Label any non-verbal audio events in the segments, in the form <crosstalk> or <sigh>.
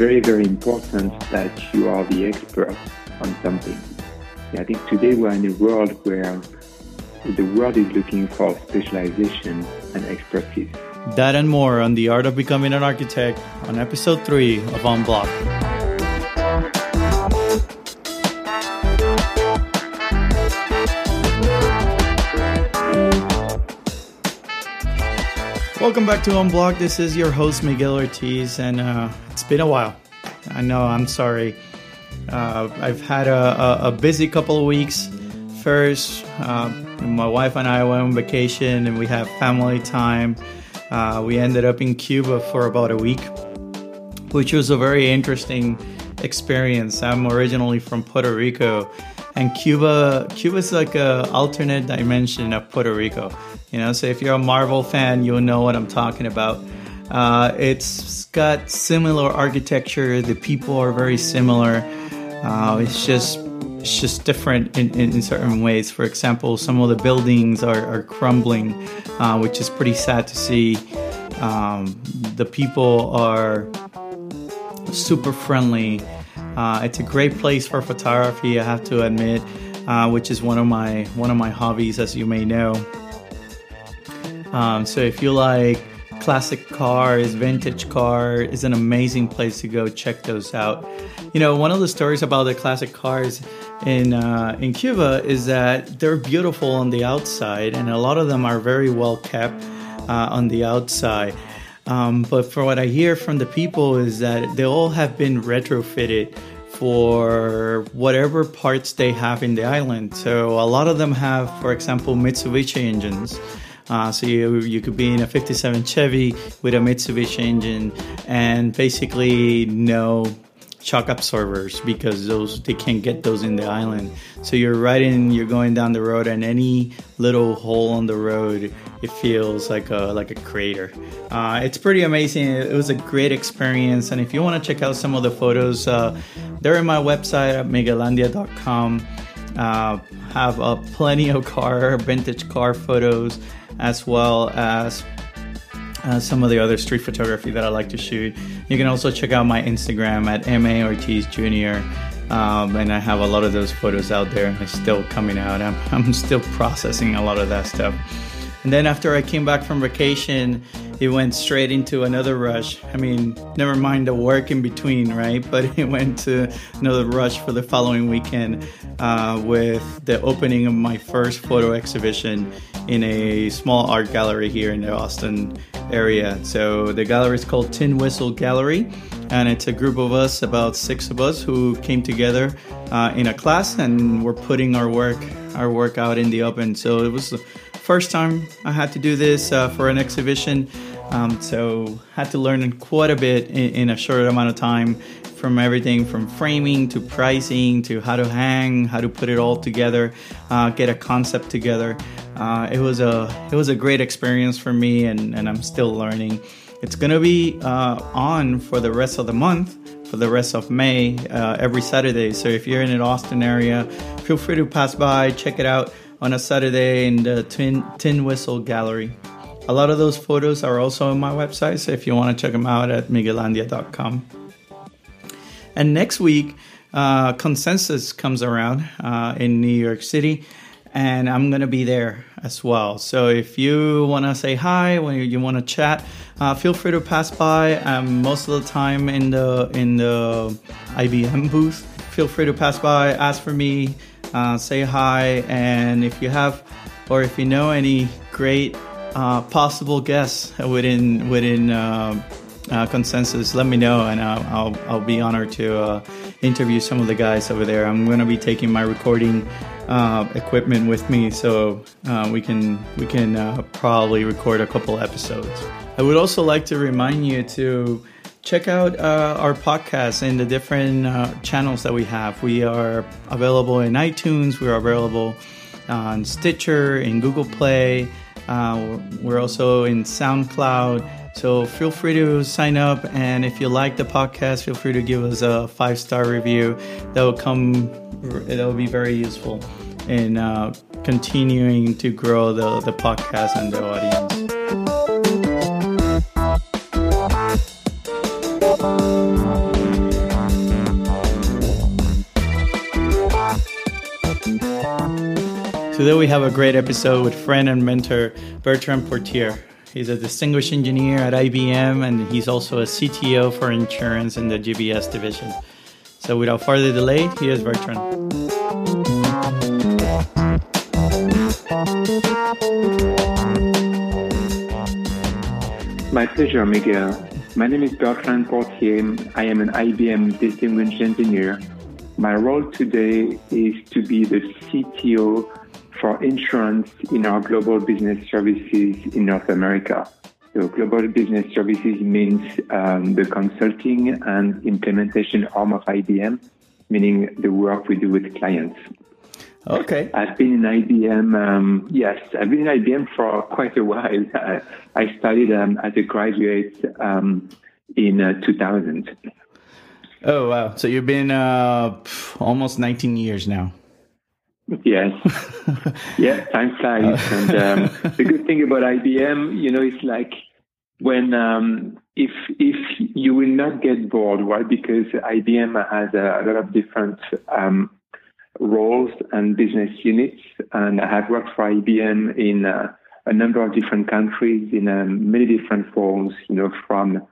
very, very important that you are the expert on something. I think today we're in a world where the world is looking for specialization and expertise. That and more on The Art of Becoming an Architect on episode 3 of On Block. Welcome back to Unblock. This is your host Miguel Ortiz, and uh, been a while. I know. I'm sorry. Uh, I've had a, a, a, busy couple of weeks. First, uh, my wife and I went on vacation, and we have family time. Uh, we ended up in Cuba for about a week, which was a very interesting experience. I'm originally from Puerto Rico, and Cuba Cuba is like a alternate dimension of Puerto Rico. You know, so if you're a Marvel fan, you'll know what I'm talking about. Uh, it's got similar architecture. The people are very similar. Uh, it's just it's just different in, in, in, certain ways. For example, some of the buildings are, are crumbling, uh, which is pretty sad to see. Um, the people are super friendly. Uh, it's a great place for photography, I have to admit, uh, which is one of my one of my hobbies, as you may know. Um, so if you like classic cars, vintage car is an amazing place to go check those out. You know, one of the stories about the classic cars in uh, in Cuba is that they're beautiful on the outside, and a lot of them are very well kept uh, on the outside. Um, but for what I hear from the people is that they all have been retrofitted for whatever parts they have in the island. So a lot of them have, for example, Mitsubishi engines. Uh, so you, you could be in a 57 Chevy with a Mitsubishi engine and basically no shock absorbers because those they can't get those in the island. So you're riding, you're going down the road, and any little hole on the road, it feels like a like a crater. Uh, it's pretty amazing. It was a great experience, and if you want to check out some of the photos, uh, they're in my website at miguelandia.com. Uh, have uh, plenty of car vintage car photos as well as uh, some of the other street photography that I like to shoot. You can also check out my Instagram at ma ortiz jr. Um, and I have a lot of those photos out there. It's still coming out. I'm, <laughs> I'm still processing a lot of that stuff. And then after I came back from vacation, it went straight into another rush. I mean, never mind the work in between, right? <laughs> But it went to another rush for the following weekend uh, with the opening of my first photo exhibition in a small art gallery here in the Austin area. So the gallery is called Tin Whistle Gallery, and it's a group of us, about six of us, who came together uh, in a class and we're putting our work our work out in the open. So it was first time I had to do this uh, for an exhibition. Um, so had to learn quite a bit in, in, a short amount of time from everything from framing to pricing to how to hang, how to put it all together, uh, get a concept together. Uh, it was a it was a great experience for me, and, and I'm still learning. It's gonna be uh, on for the rest of the month, for the rest of May, uh, every Saturday. So if you're in an Austin area, feel free to pass by, check it out on a Saturday in the Tin, Tin Whistle Gallery. A lot of those photos are also on my website, so if you want to check them out at miguelandia.com. And next week, uh, Consensus comes around uh, in New York City, and I'm going to be there as well. So if you want to say hi, when you, you want to chat, uh, feel free to pass by. I'm most of the time in the in the IBM booth. Feel free to pass by, ask for me, uh, say hi, and if you have or if you know any great uh, possible guests within within uh, uh, consensus, let me know, and I'll I'll, I'll be honored to uh, interview some of the guys over there. I'm going to be taking my recording uh, equipment with me, so we can we can probably record a couple episodes. I would also like to remind you to check out uh, our podcast and the different uh, channels that we have. We are available in iTunes, we are available on Stitcher, in Google Play, uh, we're also in SoundCloud. So feel free to sign up, and if you like the podcast, feel free to give us a five star review. That will come. That will be very useful in uh, continuing to grow the the podcast and the audience. Today we have a great episode with friend and mentor Bertrand Portier. He's a distinguished engineer at IBM and he's also a CTO for insurance in the GBS division. So without further delay, here's Bertrand. My pleasure, Miguel. My name is Bertrand Portier. I am an IBM distinguished engineer. My role today is to be the CTO for insurance in our global business services in North America. So global business services means um, the consulting and implementation arm of IBM, meaning the work we do with clients. Okay. I've been in IBM. Um, yes, I've been in IBM for quite a while. <laughs> I studied um, as a graduate um, in uh, 2000. Oh wow! So you've been uh, almost 19 years now. Yes. <laughs> yeah, time flies. and um, <laughs> the good thing about IBM, you know, it's like when um, if if you will not get bored, why? Because IBM has a, lot of different um, roles and business units, and I have worked for IBM in uh, a number of different countries in uh, many different forms. You know, from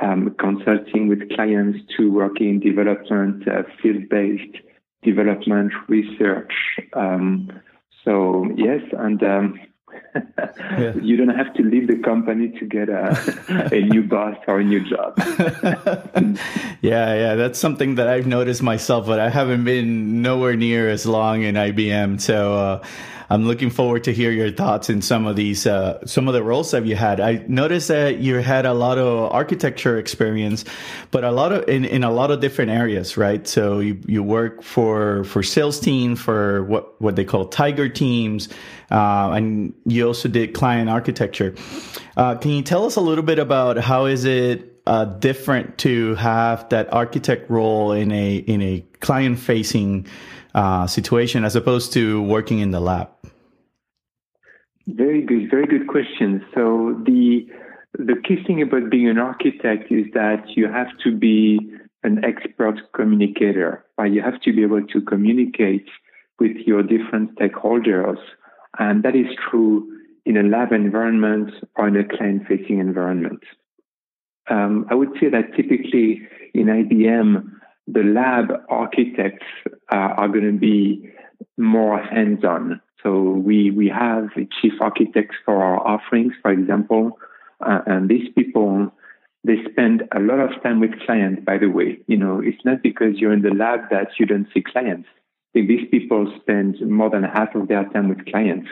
um, consulting with clients to working in development, uh, field-based development, research. Um, so yes, and um, yeah. you don't have to leave the company to get a, a new boss or a new job. <laughs> yeah, yeah, that's something that I've noticed myself, but I haven't been nowhere near as long in IBM. So uh, I'm looking forward to hear your thoughts in some of these, uh, some of the roles that you had. I noticed that you had a lot of architecture experience, but a lot of in, in a lot of different areas, right? So you, you work for for sales team for what what they call tiger teams, uh, and you also did client architecture. Uh, can you tell us a little bit about how is it uh, different to have that architect role in a in a client facing uh, situation as opposed to working in the lab? Very good, very good question. So the the key thing about being an architect is that you have to be an expert communicator. Right? You have to be able to communicate with your different stakeholders, and that is true in a lab environment or in a client-facing environment. Um, I would say that typically in IBM, the lab architects uh, are going to be more hands-on. So we we have chief architects for our offerings, for example, uh, and these people they spend a lot of time with clients. By the way, you know it's not because you're in the lab that you don't see clients. These people spend more than half of their time with clients,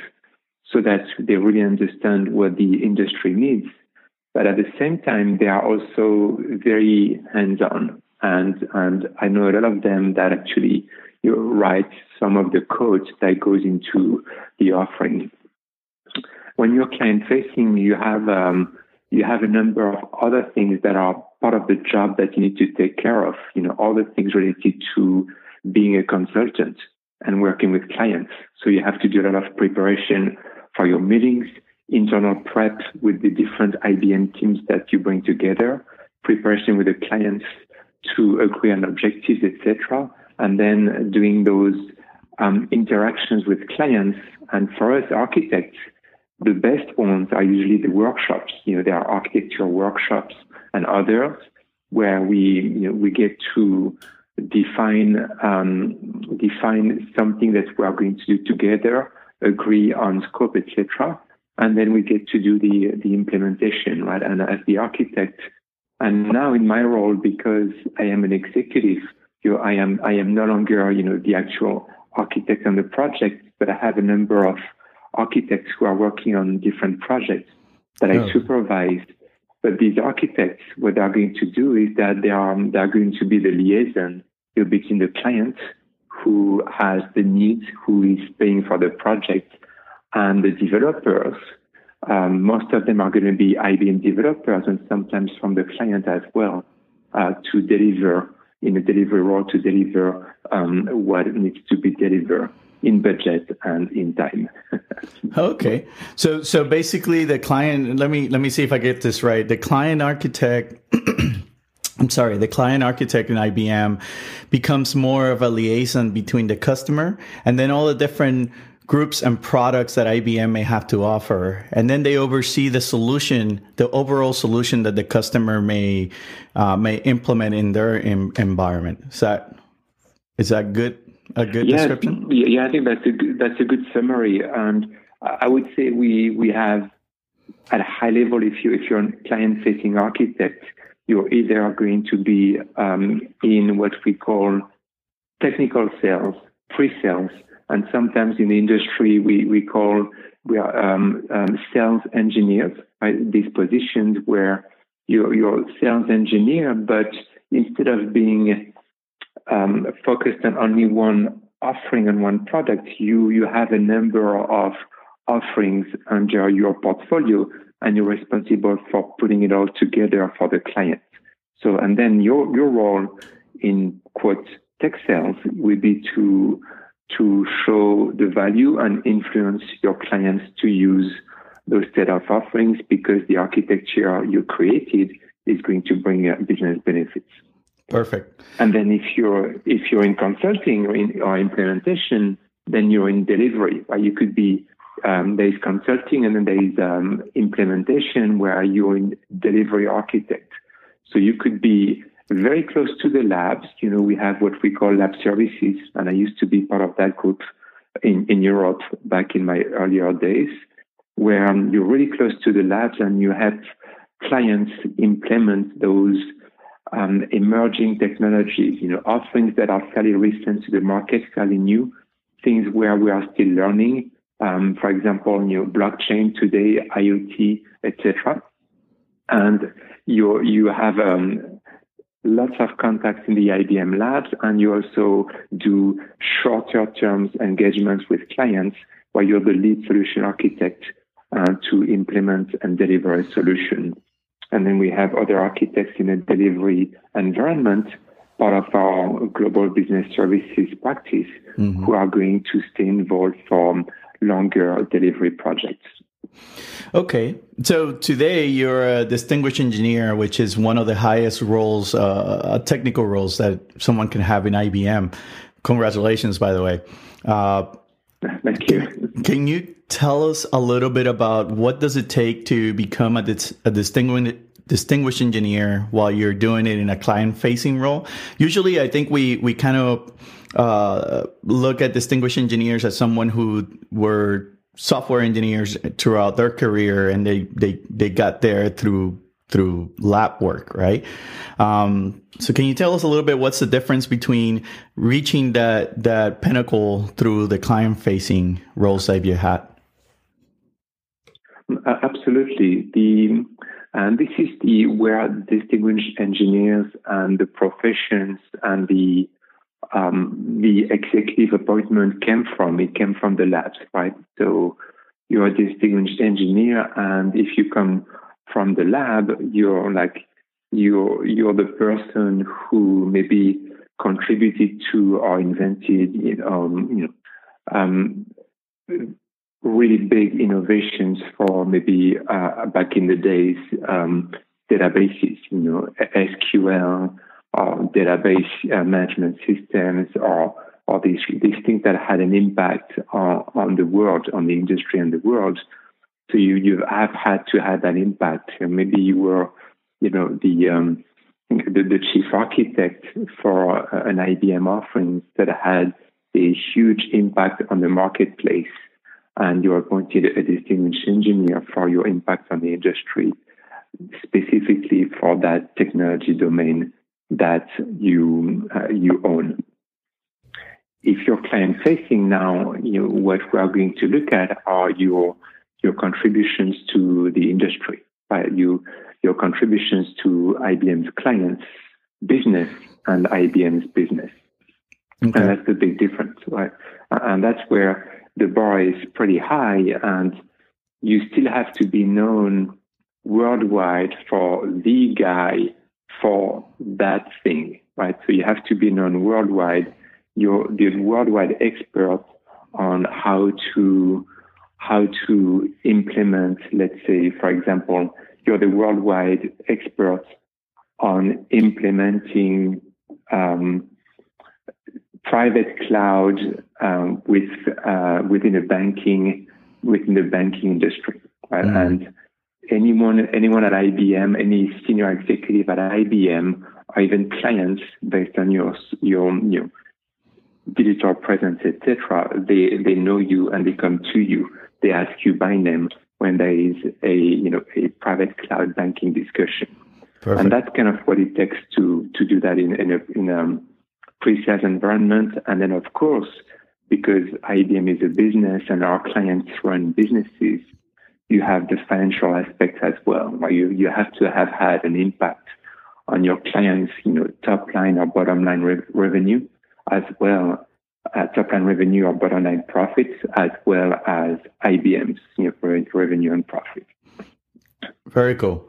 so that they really understand what the industry needs. But at the same time, they are also very hands-on, and and I know a lot of them that actually you write some of the code that goes into the offering. When you're client facing, you have um, you have a number of other things that are part of the job that you need to take care of. You know, all the things related to being a consultant and working with clients. So you have to do a lot of preparation for your meetings, internal prep with the different IBM teams that you bring together, preparation with the clients to agree on objectives, etc and then doing those um, interactions with clients. And for us architects, the best ones are usually the workshops. You know, there are architecture workshops and others where we you know, we get to define um, define something that we are going to do together, agree on scope, etc. And then we get to do the the implementation, right? And as the architect, and now in my role, because I am an executive, you know, I am I am no longer you know the actual architect on the project, but I have a number of architects who are working on different projects that oh. I supervise. But these architects, what they're going to do is that they are they are going to be the liaison between the client who has the needs, who is paying for the project, and the developers. Um, most of them are going to be IBM developers and sometimes from the client as well uh, to deliver in a delivery role to deliver um, what needs to be delivered in budget and in time. <laughs> okay. So so basically the client let me let me see if I get this right. The client architect <clears throat> I'm sorry, the client architect in IBM becomes more of a liaison between the customer and then all the different groups and products that IBM may have to offer, and then they oversee the solution, the overall solution that the customer may uh, may implement in their in, environment. Is that is that good? A good yeah, description? Yeah, I think that's a good, that's a good summary, and I would say we we have at a high level, if you if you're a client facing architect, you're either going to be um, in what we call technical sales, pre-sales, and sometimes in the industry we, we call we are um, um, sales engineers. Right? These positions where you're, you're a sales engineer, but instead of being um, focused on only one offering and one product, you you have a number of offerings under your portfolio, and you're responsible for putting it all together for the client. So, and then your your role in quote tech sales will be to to show the value and influence your clients to use those set of offerings because the architecture you created is going to bring business benefits. Perfect. And then if you're if you're in consulting or in or implementation, then you're in delivery. Right? You could be um, there is consulting and then there is um, implementation where you're in delivery architect. So you could be very close to the labs. You know, we have what we call lab services, and I used to be part of that group in, in Europe back in my earlier days, where um, you're really close to the labs and you have clients implement those um, emerging technologies, you know, offerings that are fairly recent to the market, fairly new, things where we are still learning. Um, for example, you know, blockchain today, IoT, etc. And you you have um, lots of contacts in the IBM labs, and you also do shorter terms engagements with clients where you're the lead solution architect uh, to implement and deliver a solution. And then we have other architects in a delivery environment, part of our global business services practice, mm-hmm. who are going to stay involved for longer delivery projects. Okay. So today you're a distinguished engineer, which is one of the highest roles, uh, uh technical roles that someone can have in IBM. Congratulations, by the way. Uh, Thank you. Can, can, you tell us a little bit about what does it take to become a, a distinguished distinguished engineer while you're doing it in a client facing role? Usually, I think we we kind of uh, look at distinguished engineers as someone who were software engineers throughout their career and they they they got there through through lab work right? Um, so can you tell us a little bit what's the difference between reaching that that pinnacle through the client facing roles that you had? Uh, absolutely. The and this is the where distinguished engineers and the professions and the um, the executive appointment came from. It came from the labs, right? So you're a distinguished engineer, and if you come from the lab, you're like you're you're the person who maybe contributed to or invented, you know, um, you know um, really big innovations for maybe uh, back in the days um, databases, you know, SQL or database uh, management systems or or these these things that had an impact on, on the world, on the industry and the world. So you you have had to have that impact. Maybe you were, you know, the um, the, the chief architect for an IBM offering that had a huge impact on the marketplace, and you appointed a distinguished engineer for your impact on the industry, specifically for that technology domain that you uh, you own. If you're client facing now, you know, what we are going to look at are your your contributions to the industry, right? You your contributions to IBM's clients' business and IBM's business. Okay. And that's the big difference, right? And that's where the bar is pretty high, and you still have to be known worldwide for the guy for that thing, right? So you have to be known worldwide. You're the worldwide expert on how to how to implement, let's say, for example, you're the worldwide expert on implementing um, private cloud um, with uh, within a banking within the banking industry, right? mm. and anyone anyone at IBM, any senior executive at IBM, or even clients based on your your you digital presence, etc. They they know you and they come to you. They ask you by name when there is a you know a private cloud banking discussion. Perfect. And that's kind of what it takes to to do that in in a, in a pre-sales environment. And then of course, because IBM is a business and our clients run businesses, you have the financial aspect as well, where you, you have to have had an impact on your clients, you know, top line or bottom line re- revenue, as well uh, top line revenue or bottom line profits, as well as IBM's you know, revenue and profit. Very cool.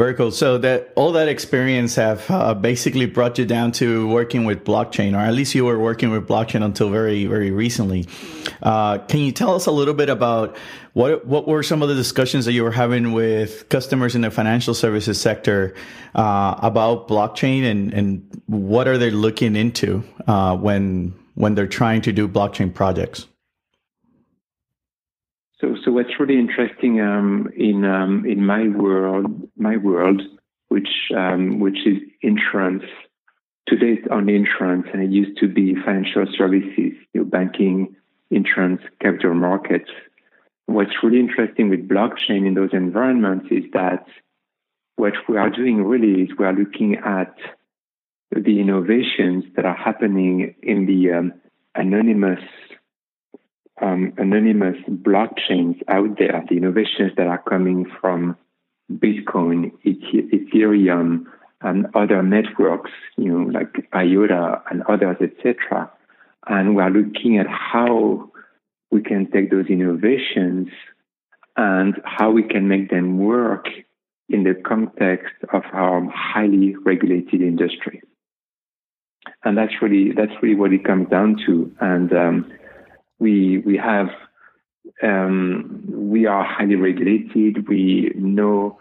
Very cool. So that all that experience have uh, basically brought you down to working with blockchain, or at least you were working with blockchain until very, very recently. Uh, can you tell us a little bit about what what were some of the discussions that you were having with customers in the financial services sector uh, about blockchain, and and what are they looking into uh, when when they're trying to do blockchain projects? So, what's really interesting um, in um, in my world, my world, which um, which is insurance. Today it's only insurance, and it used to be financial services, you know, banking, insurance, capital markets. What's really interesting with blockchain in those environments is that what we are doing really is we are looking at the innovations that are happening in the um, anonymous um, anonymous blockchains out there, the innovations that are coming from Bitcoin, Ethereum, and other networks, you know, like IOTA and others, etc. And we are looking at how we can take those innovations and how we can make them work in the context of our highly regulated industry. And that's really that's really what it comes down to. And um, we we have um, we are highly regulated. We know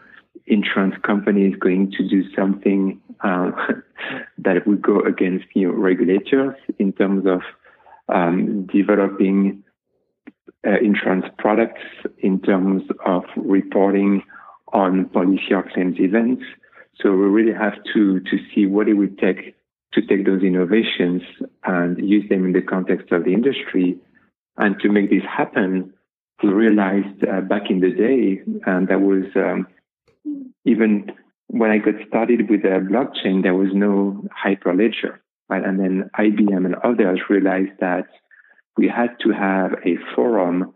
insurance companies going to do something uh, <laughs> that would go against you know, regulators in terms of um, developing uh, insurance products, in terms of reporting on policy or claims events. So we really have to to see what it would take to take those innovations and use them in the context of the industry and to make this happen, we realized uh, back in the day, and that was um, even when I got started with the blockchain, there was no hyperledger. Right? And then IBM and others realized that we had to have a forum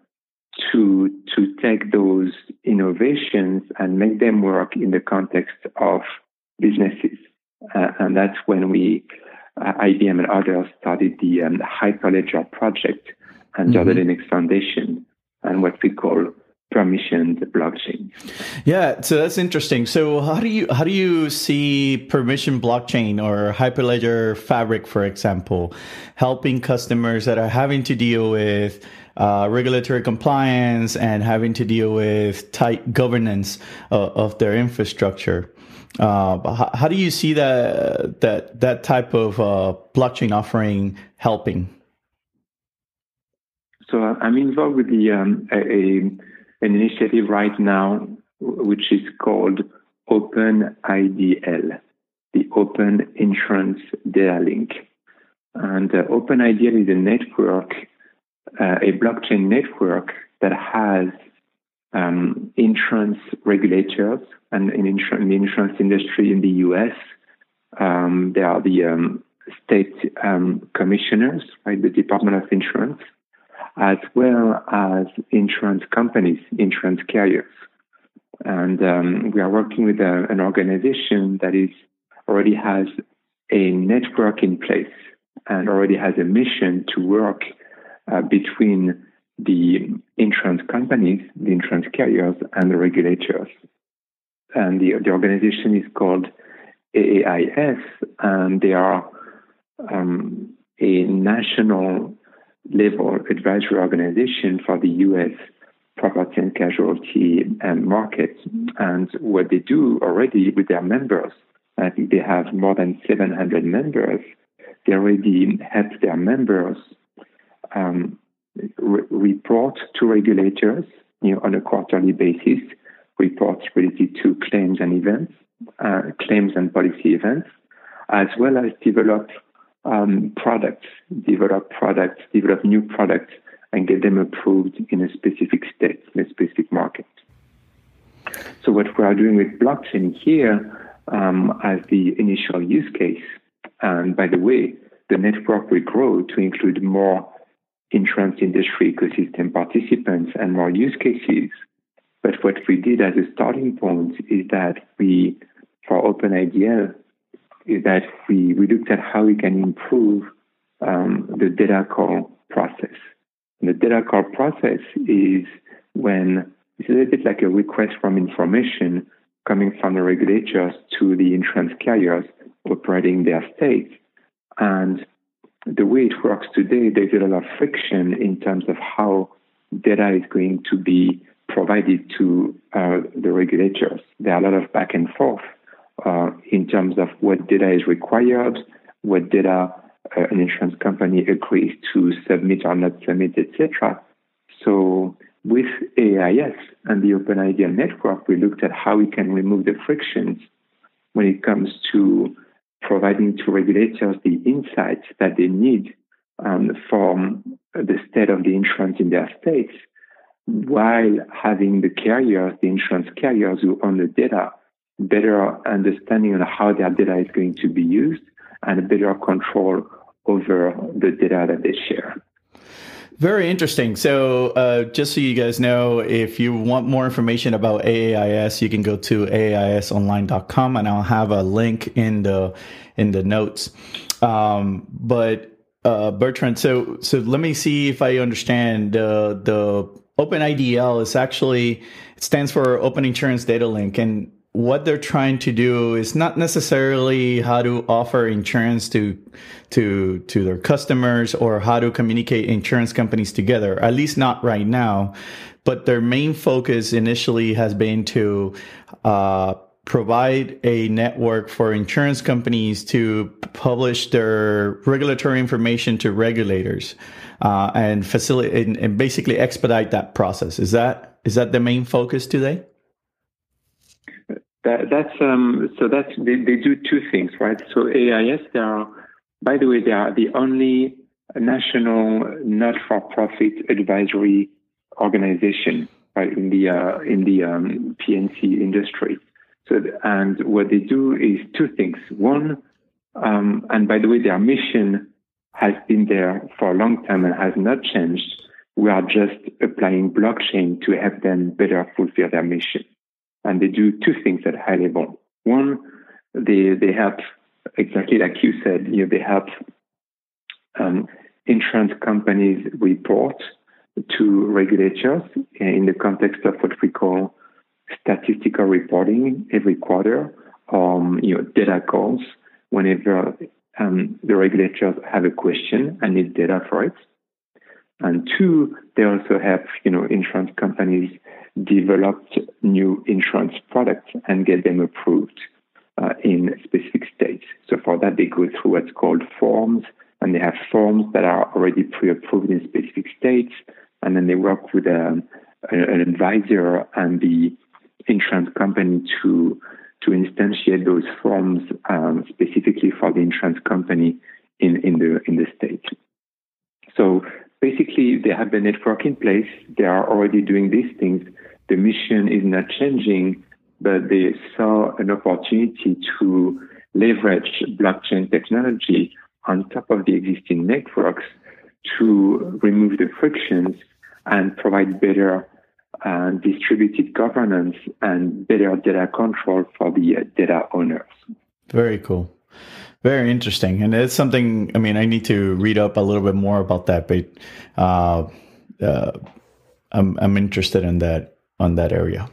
to to take those innovations and make them work in the context of businesses. Uh, and that's when we, uh, IBM and others, started the um, Hyperledger project, and mm-hmm. Foundation and what we call permissioned blockchain. Yeah, so that's interesting. So how do you how do you see permission blockchain or Hyperledger Fabric, for example, helping customers that are having to deal with uh, regulatory compliance and having to deal with tight governance of, of their infrastructure? Uh, how, how, do you see that that that type of uh, blockchain offering helping? So I'm involved with the um, a, a, an initiative right now, which is called Open IDL, the Open Insurance Data Link. And uh, Open IDL is a network, uh, a blockchain network that has um, insurance regulators and in, insur- in, the insurance industry in the US. Um, there are the um, state um, commissioners, right, the Department of Insurance, as well as insurance companies, insurance carriers. And um, we are working with a, an organization that is already has a network in place and already has a mission to work uh, between the insurance companies, the insurance carriers, and the regulators. And the, the organization is called AAIS, and they are um, a national level advisory organization for the U.S. property and casualty um, market. And what they do already with their members, I think they have more than 700 members. they already help their members um, re- report to regulators you know, on a quarterly basis, reports related to claims and events, uh, claims and policy events, as well as develop um, products, develop products, develop new products, and get them approved in a specific state, in a specific market. So what we are doing with blockchain here um, as the initial use case, and by the way, the network will grow to include more insurance industry ecosystem participants and more use cases. But what we did as a starting point is that we, for OpenIDL, is that we, we looked at how we can improve um, the data call process. And the data call process is when it's a little bit like a request from information coming from the regulators to the insurance carriers operating their states. And the way it works today, there's a lot of friction in terms of how data is going to be provided to uh, the regulators. There are a lot of back and forth uh, in terms of what data is required, what data uh, an insurance company agrees to submit or not submit, etc. So with AAIS and the OpenIDL network, we looked at how we can remove the frictions when it comes to providing to regulators the insights that they need um, from the state of the insurance in their states, while having the carriers, the insurance carriers who own the data, better understanding on how their data is going to be used and a better control over the data that they share. Very interesting. So, uh, just so you guys know, if you want more information about AAIS, you can go to aaisonline.com, and I'll have a link in the in the notes. Um, but uh, Bertrand, so so let me see if I understand uh, the OpenIDL is actually it stands for Open Insurance Data Link, and what they're trying to do is not necessarily how to offer insurance to to to their customers or how to communicate insurance companies together at least not right now. But their main focus initially has been to uh, provide a network for insurance companies to publish their regulatory information to regulators uh, and facilitate and, and basically expedite that process. Is that is that the main focus today that, that's um, so that's they, they do two things, right? So AAIS, they are, by the way, they are the only national not-for-profit advisory organization right, in the uh, in the um, P&C industry. So and what they do is two things. One, um, and by the way, their mission has been there for a long time and has not changed. We are just applying blockchain to help them better fulfill their mission and they do two things at high level. One, they they help exactly like you said. You know, they help um, insurance companies report to regulators in the context of what we call statistical reporting every quarter, um, you know, data calls whenever um, the regulators have a question and need data for it. And two, they also help, you know, insurance companies develop new insurance products and get them approved uh, in specific states. So for that, they go through what's called forms, and they have forms that are already pre-approved in specific states, and then they work with a, um, an advisor and the insurance company to to instantiate those forms um, specifically for the insurance company in, in the in the state. So basically they have the network in place. They are already doing these things. The mission is not changing, but they saw an opportunity to leverage blockchain technology on top of the existing networks to remove the frictions and provide better uh, distributed governance and better data control for the uh, data owners. Very cool. Very interesting, and it's something. I mean, I need to read up a little bit more about that, but uh, uh, I'm I'm interested in that on that area.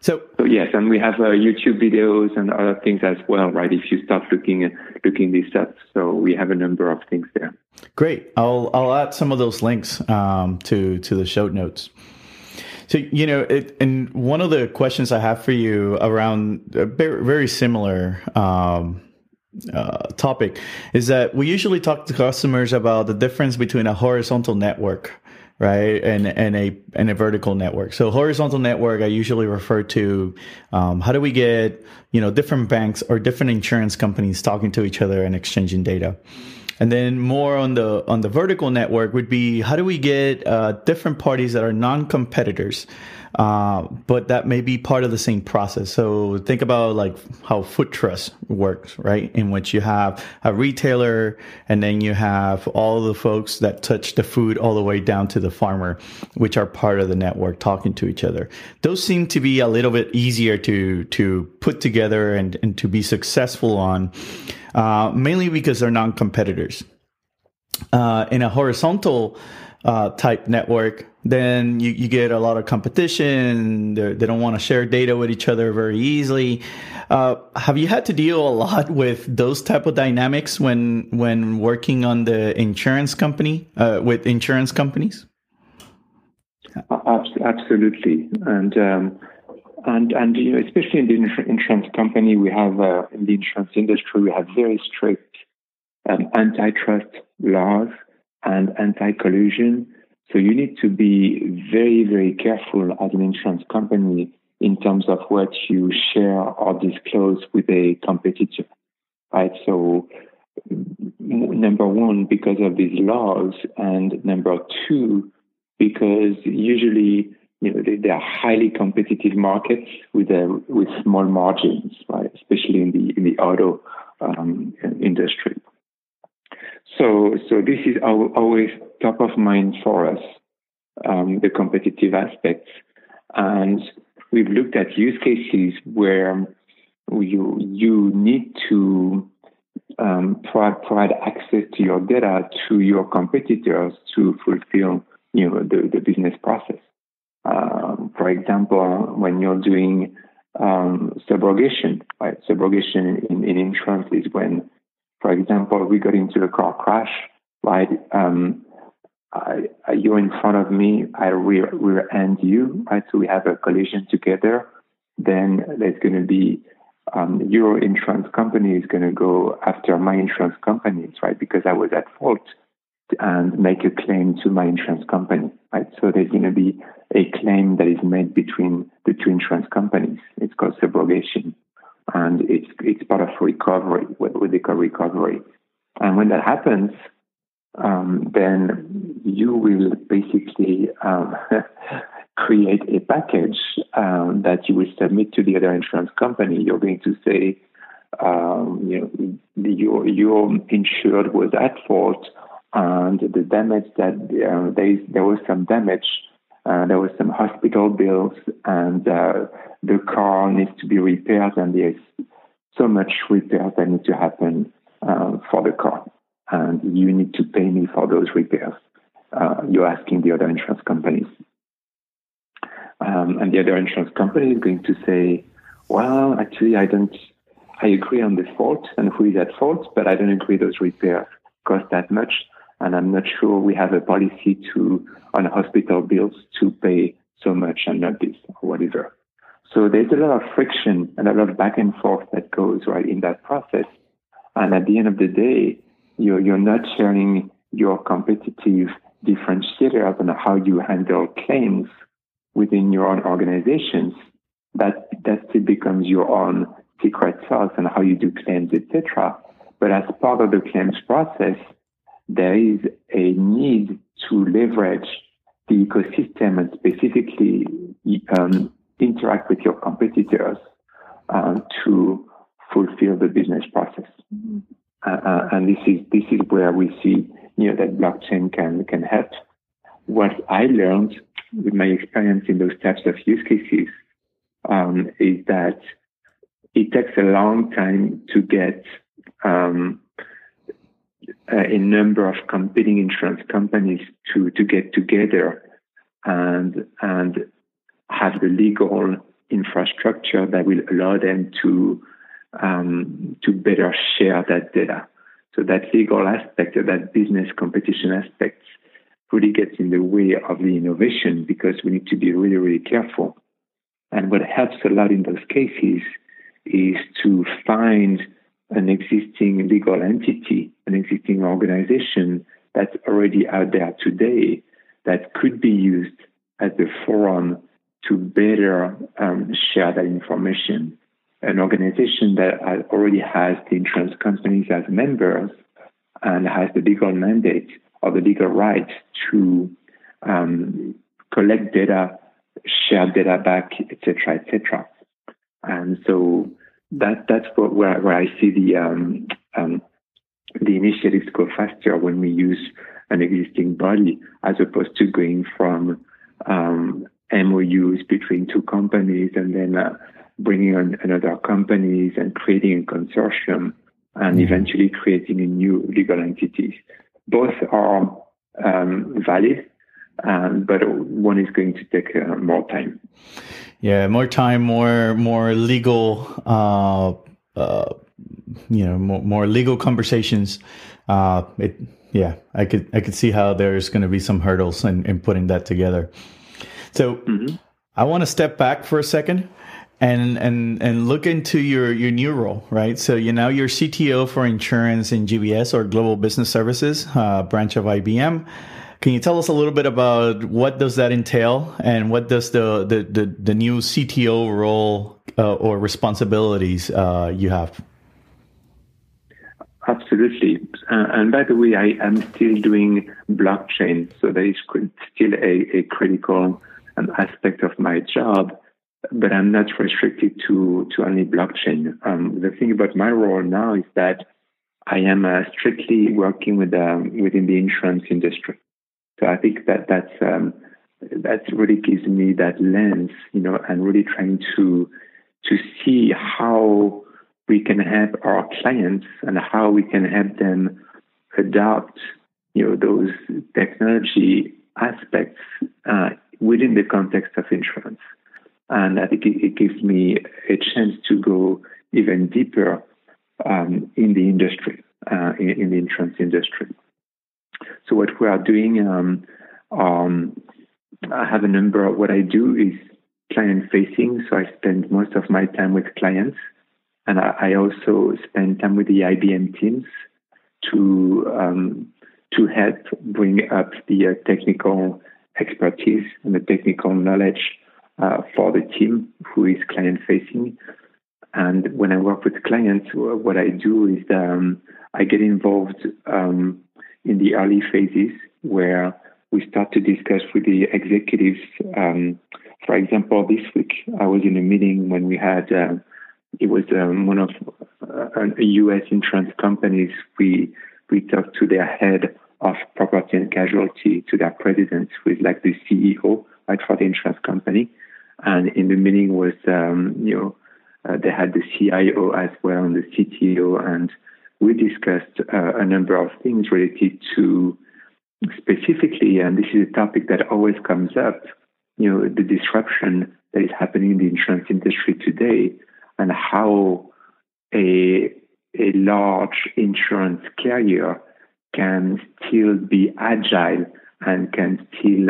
So, so, yes, and we have uh, YouTube videos and other things as well, right? If you start looking looking this up, so we have a number of things there. Great, I'll I'll add some of those links um, to to the show notes. So you know, it, and one of the questions I have for you around uh, very, very similar um, uh, topic is that we usually talk to customers about the difference between a horizontal network right? And and a and a vertical network. So horizontal network i usually refer to um, how do we get you know different banks or different insurance companies talking to each other and exchanging data? And then more on the on the vertical network would be how do we get uh, different parties that are non-competitors uh, but that may be part of the same process. So think about like how food trust works, right? In which you have a retailer and then you have all the folks that touch the food all the way down to the farmer, which are part of the network talking to each other. Those seem to be a little bit easier to, to put together and, and to be successful on, uh, mainly because they're non-competitors. Uh, in a horizontal, uh, type network, then you, you get a lot of competition. They're, they do not want to share data with each other very easily. Uh, have you had to deal a lot with those type of dynamics when when working on the insurance company uh, with insurance companies? Absolutely, and um, and and you know, especially in the insurance company, we have uh, in the insurance industry we have very strict um, antitrust laws and anti-collusion. So you need to be very, very careful as an insurance company in terms of what you share or disclose with a competitor, right? So number one, because of these laws, and number two, because usually you know they, they are highly competitive markets with a, with small margins, right? Especially in the in the auto um, industry. So, so this is always top of mind for us, um, the competitive aspects. And we've looked at use cases where you, you need to um, provide, provide access to your data to your competitors to fulfill you know, the, the business process. Um, for example, when you're doing um, subrogation, right? Subrogation in, in insurance is when for example, we got into a car crash, right? Um, I, you're in front of me, I rear, rear end you, right? So we have a collision together. Then there's going to be um, your insurance company is going to go after my insurance companies, right? Because I was at fault and make a claim to my insurance company, right? So there's going to be a claim that is made between the two insurance companies. It's called subrogation and it's it's part of recovery, what they call recovery. And when that happens, um, then you will basically um, <laughs> create a package um, that you will submit to the other insurance company. You're going to say, um, you know, your your insured was at fault, and the damage that uh, there, there was some damage uh, there were some hospital bills, and uh, the car needs to be repaired, and there's so much repairs that need to happen uh, for the car, and you need to pay me for those repairs. Uh, you're asking the other insurance companies, um, and the other insurance company is going to say, "Well, actually, I don't. I agree on the fault and who is at fault, but I don't agree those repairs cost that much." And I'm not sure we have a policy to on hospital bills to pay so much and not this or whatever. So there's a lot of friction and a lot of back and forth that goes right in that process. And at the end of the day, you're, you're not sharing your competitive differentiator on how you handle claims within your own organizations. That, that still becomes your own secret sauce and how you do claims, etc. But as part of the claims process, there is a need to leverage the ecosystem and specifically um, interact with your competitors uh, to fulfill the business process. Mm-hmm. Uh, uh, and this is this is where we see you know that blockchain can can help. What I learned with my experience in those types of use cases um, is that it takes a long time to get um, a number of competing insurance companies to, to get together and, and have the legal infrastructure that will allow them to, um, to better share that data. So that legal aspect that business competition aspect really gets in the way of the innovation because we need to be really, really careful. And what helps a lot in those cases is to find an existing legal entity, an existing organization that's already out there today that could be used as a forum to better um, share that information. An organization that already has the insurance companies as members and has the legal mandate or the legal right to um, collect data, share data back, etc., etc. And so that that's what, where, where I see the um, um, the initiatives go faster when we use an existing body as opposed to going from um, MOUs between two companies and then uh, bringing on another companies and creating a consortium and mm-hmm. eventually creating a new legal entity. Both are um, valid, um, but one is going to take uh, more time. Yeah, more time, more more legal, uh, uh, you know, more, more legal conversations. Uh, it, yeah, I could I could see how there's going to be some hurdles in, in putting that together. So mm-hmm. I want to step back for a second and and and look into your your new role, right? So you now you're CTO for insurance in GBS or Global Business Services, uh, branch of IBM. Can you tell us a little bit about what does that entail and what does the the the, the new CTO role uh, or responsibilities uh, you have? Absolutely. Uh, and by the way, I am still doing blockchain, so that is still a, a critical um, aspect of my job but I'm not restricted to, to only blockchain. Um, the thing about my role now is that I am uh, strictly working with um, within the insurance industry. So I think that that's um, that really gives me that lens, you know, and really trying to to see how we can help our clients and how we can help them adopt, you know, those technology aspects uh, within the context of insurance. And I think it, it gives me a chance to go even deeper um, in the industry, uh, in, in, the insurance industry. So what we are doing, um, um, I have a number of what I do is client facing. So I spend most of my time with clients, and I, I also spend time with the IBM teams to um, to help bring up the uh, technical expertise and the technical knowledge uh, for the team who is client facing. And when I work with clients, what I do is um, I get involved um, in the early phases where we start to discuss with the executives. Um, for example, this week I was in a meeting when we had uh, it was um, one of uh, a U.S. insurance companies. We we talked to their head of property and casualty, to their president, who is like the CEO right for the insurance company. And in the meeting was, um, you know, uh, they had the CIO as well and the CTO, and we discussed uh, a number of things related to specifically, and this is a topic that always comes up, you know, the disruption that is happening in the insurance industry today, and how a a large insurance carrier can still be agile and can still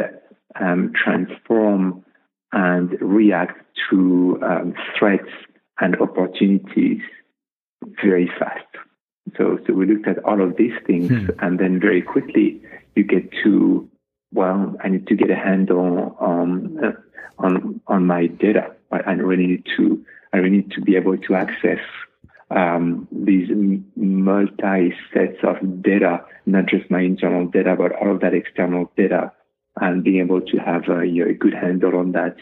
um, transform and react to um, threats and opportunities very fast. So, so we looked at all of these things, hmm. and then very quickly you get to, well, I need to get a handle on uh, on on my data. I really need to I really need to be able to access um, these multi sets of data, not just my internal data, but all of that external data and being able to have a, you know, a good handle on that,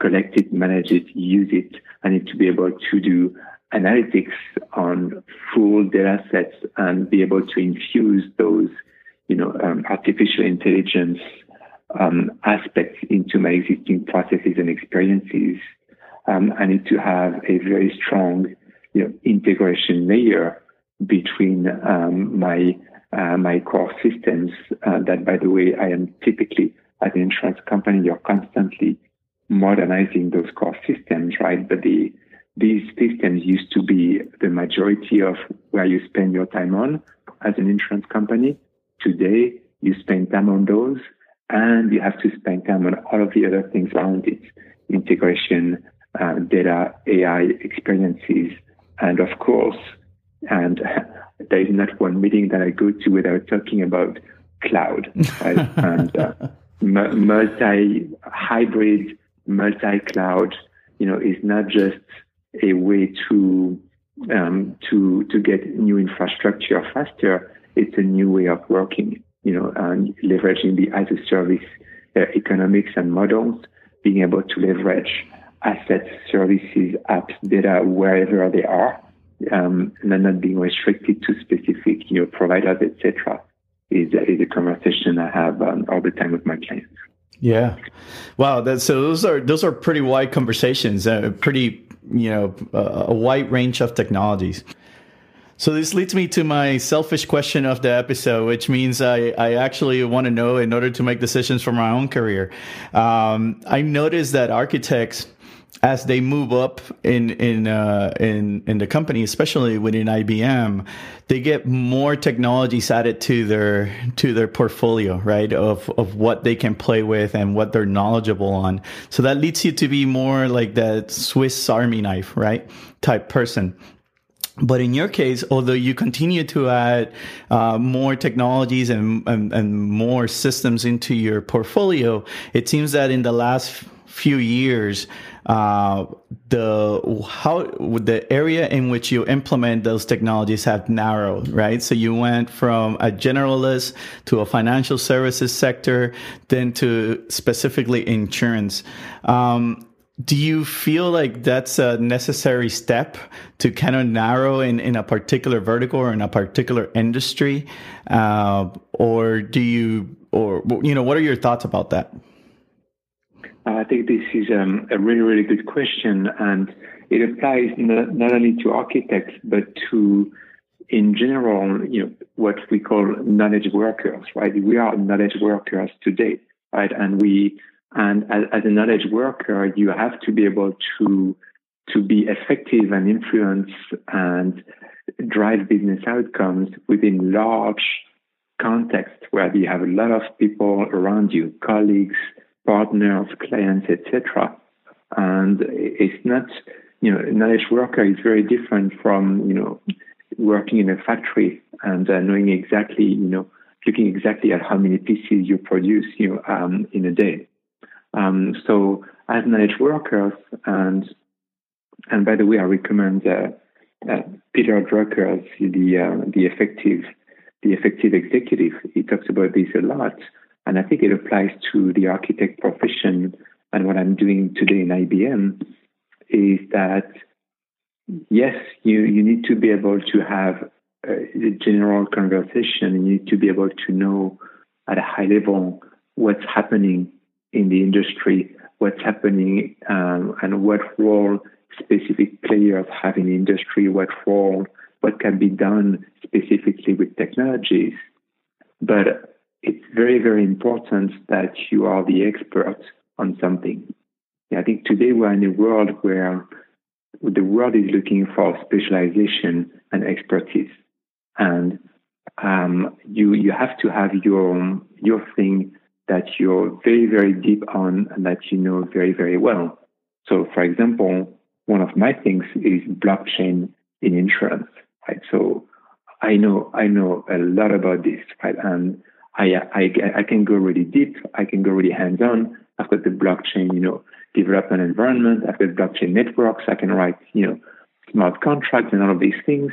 collect it, manage it, use it. I need to be able to do analytics on full data sets and be able to infuse those, you know, um, artificial intelligence um, aspects into my existing processes and experiences. Um, I need to have a very strong, you know, integration layer between um, my uh, my core systems. Uh, that, by the way, I am typically as an insurance company, you're constantly modernizing those core systems, right? But the these systems used to be the majority of where you spend your time on as an insurance company. Today, you spend time on those and you have to spend time on all of the other things around it integration, uh, data, AI experiences, and of course, And <laughs> there is not one meeting that I go to without talking about cloud right? <laughs> and uh, multi hybrid, multi cloud. You know, is not just a way to um, to to get new infrastructure faster. It's a new way of working. You know, and leveraging the as a service uh, economics and models, being able to leverage assets, services, apps, data wherever they are, um, and not being restricted to specific you know providers, etc. Is, is a conversation I have um, all the time with my clients. Yeah, wow. That, so those are those are pretty wide conversations. Uh, pretty you know a wide range of technologies. So this leads me to my selfish question of the episode, which means I, I actually want to know in order to make decisions for my own career. Um, I noticed that architects as they move up in in uh, in in the company, especially within IBM, they get more technologies added to their to their portfolio, right? Of of what they can play with and what they're knowledgeable on. So that leads you to be more like that Swiss Army knife, right? Type person. But in your case, although you continue to add uh, more technologies and, and, and more systems into your portfolio, it seems that in the last few years, uh, the how the area in which you implement those technologies have narrowed, right? So you went from a generalist to a financial services sector, then to specifically insurance. Um, do you feel like that's a necessary step to kind of narrow in, in a particular vertical or in a particular industry uh, or do you or you know what are your thoughts about that I think this is um, a really, really good question, and it applies not, not only to architects but to, in general, you know, what we call knowledge workers. Right? We are knowledge workers today, right? And we, and as, as a knowledge worker, you have to be able to to be effective and influence and drive business outcomes within large context where you have a lot of people around you, colleagues, partners, clients, etc. And it's not, you know, a knowledge worker is very different from, you know, working in a factory and uh, knowing exactly, you know, looking exactly at how many pieces you produce, you know, um, in a day. Um, so as knowledge workers, and and by the way, I recommend uh, uh, Peter Drucker's the uh, the effective the effective executive. He talks about this a lot. And I think it applies to the architect profession. And what I'm doing today in IBM is that, yes, you, you need to be able to have a general conversation. You need to be able to know at a high level what's happening in the industry, what's happening, um, and what role specific players have in the industry, what role, what can be done specifically with technologies. But it's very, very important that you are the expert on something. I think today we're in a world where the world is looking for specialization and expertise, and um, you you have to have your your thing that you're very, very deep on and that you know very, very well. So, for example, one of my things is blockchain in insurance. Right. So I know I know a lot about this, right? And I, I, I can go really deep. I can go really hands on. I've got the blockchain, you know, development environment. I've got blockchain networks. I can write, you know, smart contracts and all of these things.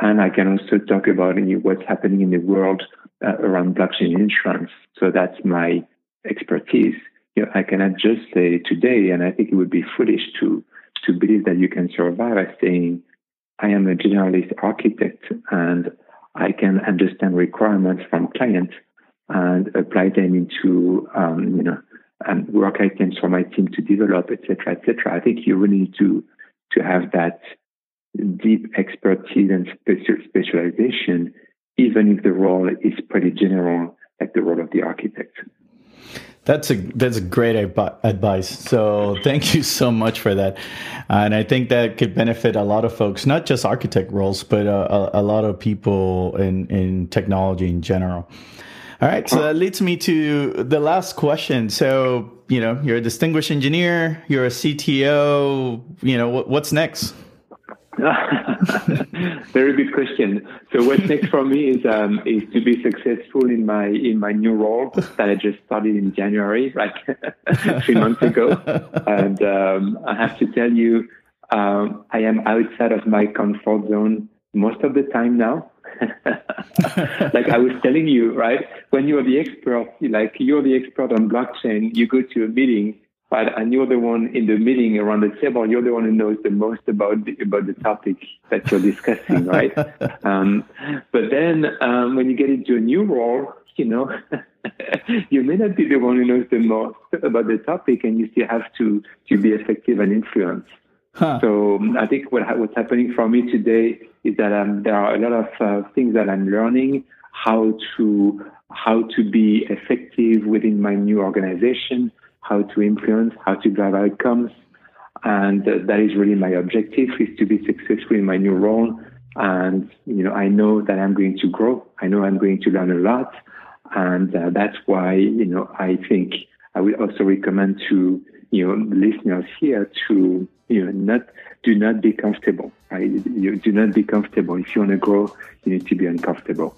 And I can also talk about you know, what's happening in the world uh, around blockchain insurance. So that's my expertise. You know, I cannot just say today, and I think it would be foolish to to believe that you can survive by saying, I am a generalist architect and I can understand requirements from clients and apply them into um, you know and work items for my team to develop, etc., etc. I think you really need to to have that deep expertise and special specialization, even if the role is pretty general, like the role of the architect. That's a that's a great advice. So thank you so much for that, and I think that could benefit a lot of folks, not just architect roles, but uh, a, a, lot of people in in technology in general. All right, so that <clears throat> leads me to the last question. So you know, you're a distinguished engineer, you're a CTO. You know, what, what's next? <laughs> Very good question. So what's next for me is um, is to be successful in my in my new role that I just started in January, like <laughs> three months ago. And um, I have to tell you, um, I am outside of my comfort zone most of the time now. <laughs> like I was telling you, right? When you're the expert, like you're the expert on blockchain, you go to a meeting but and you're the one in the meeting around the table. You're the one who knows the most about the, about the topic that you're discussing, <laughs> right? um, but then um, when you get into a new role, you know, <laughs> you may not be the one who knows the most about the topic, and you still have to to be effective and influence. Huh. So um, I think what what's happening for me today is that um, there are a lot of uh, things that I'm learning how to how to be effective within my new organization, how to influence, how to drive outcomes. And uh, that is really my objective is to be successful in my new role. And, you know, I know that I'm going to grow. I know I'm going to learn a lot. And uh, that's why, you know, I think I would also recommend to, you know, listeners here to, you know, not, do not be comfortable. Right? You do not be comfortable. If you want to grow, you need to be uncomfortable.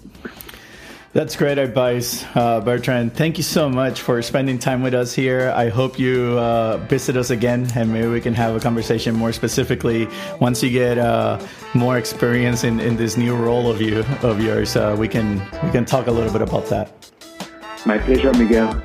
That's great advice, uh, Bertrand. Thank you so much for spending time with us here. I hope you uh, visit us again, and maybe we can have a conversation more specifically once you get uh, more experience in, in this new role of you of yours. Uh, we can we can talk a little bit about that. My pleasure, Miguel.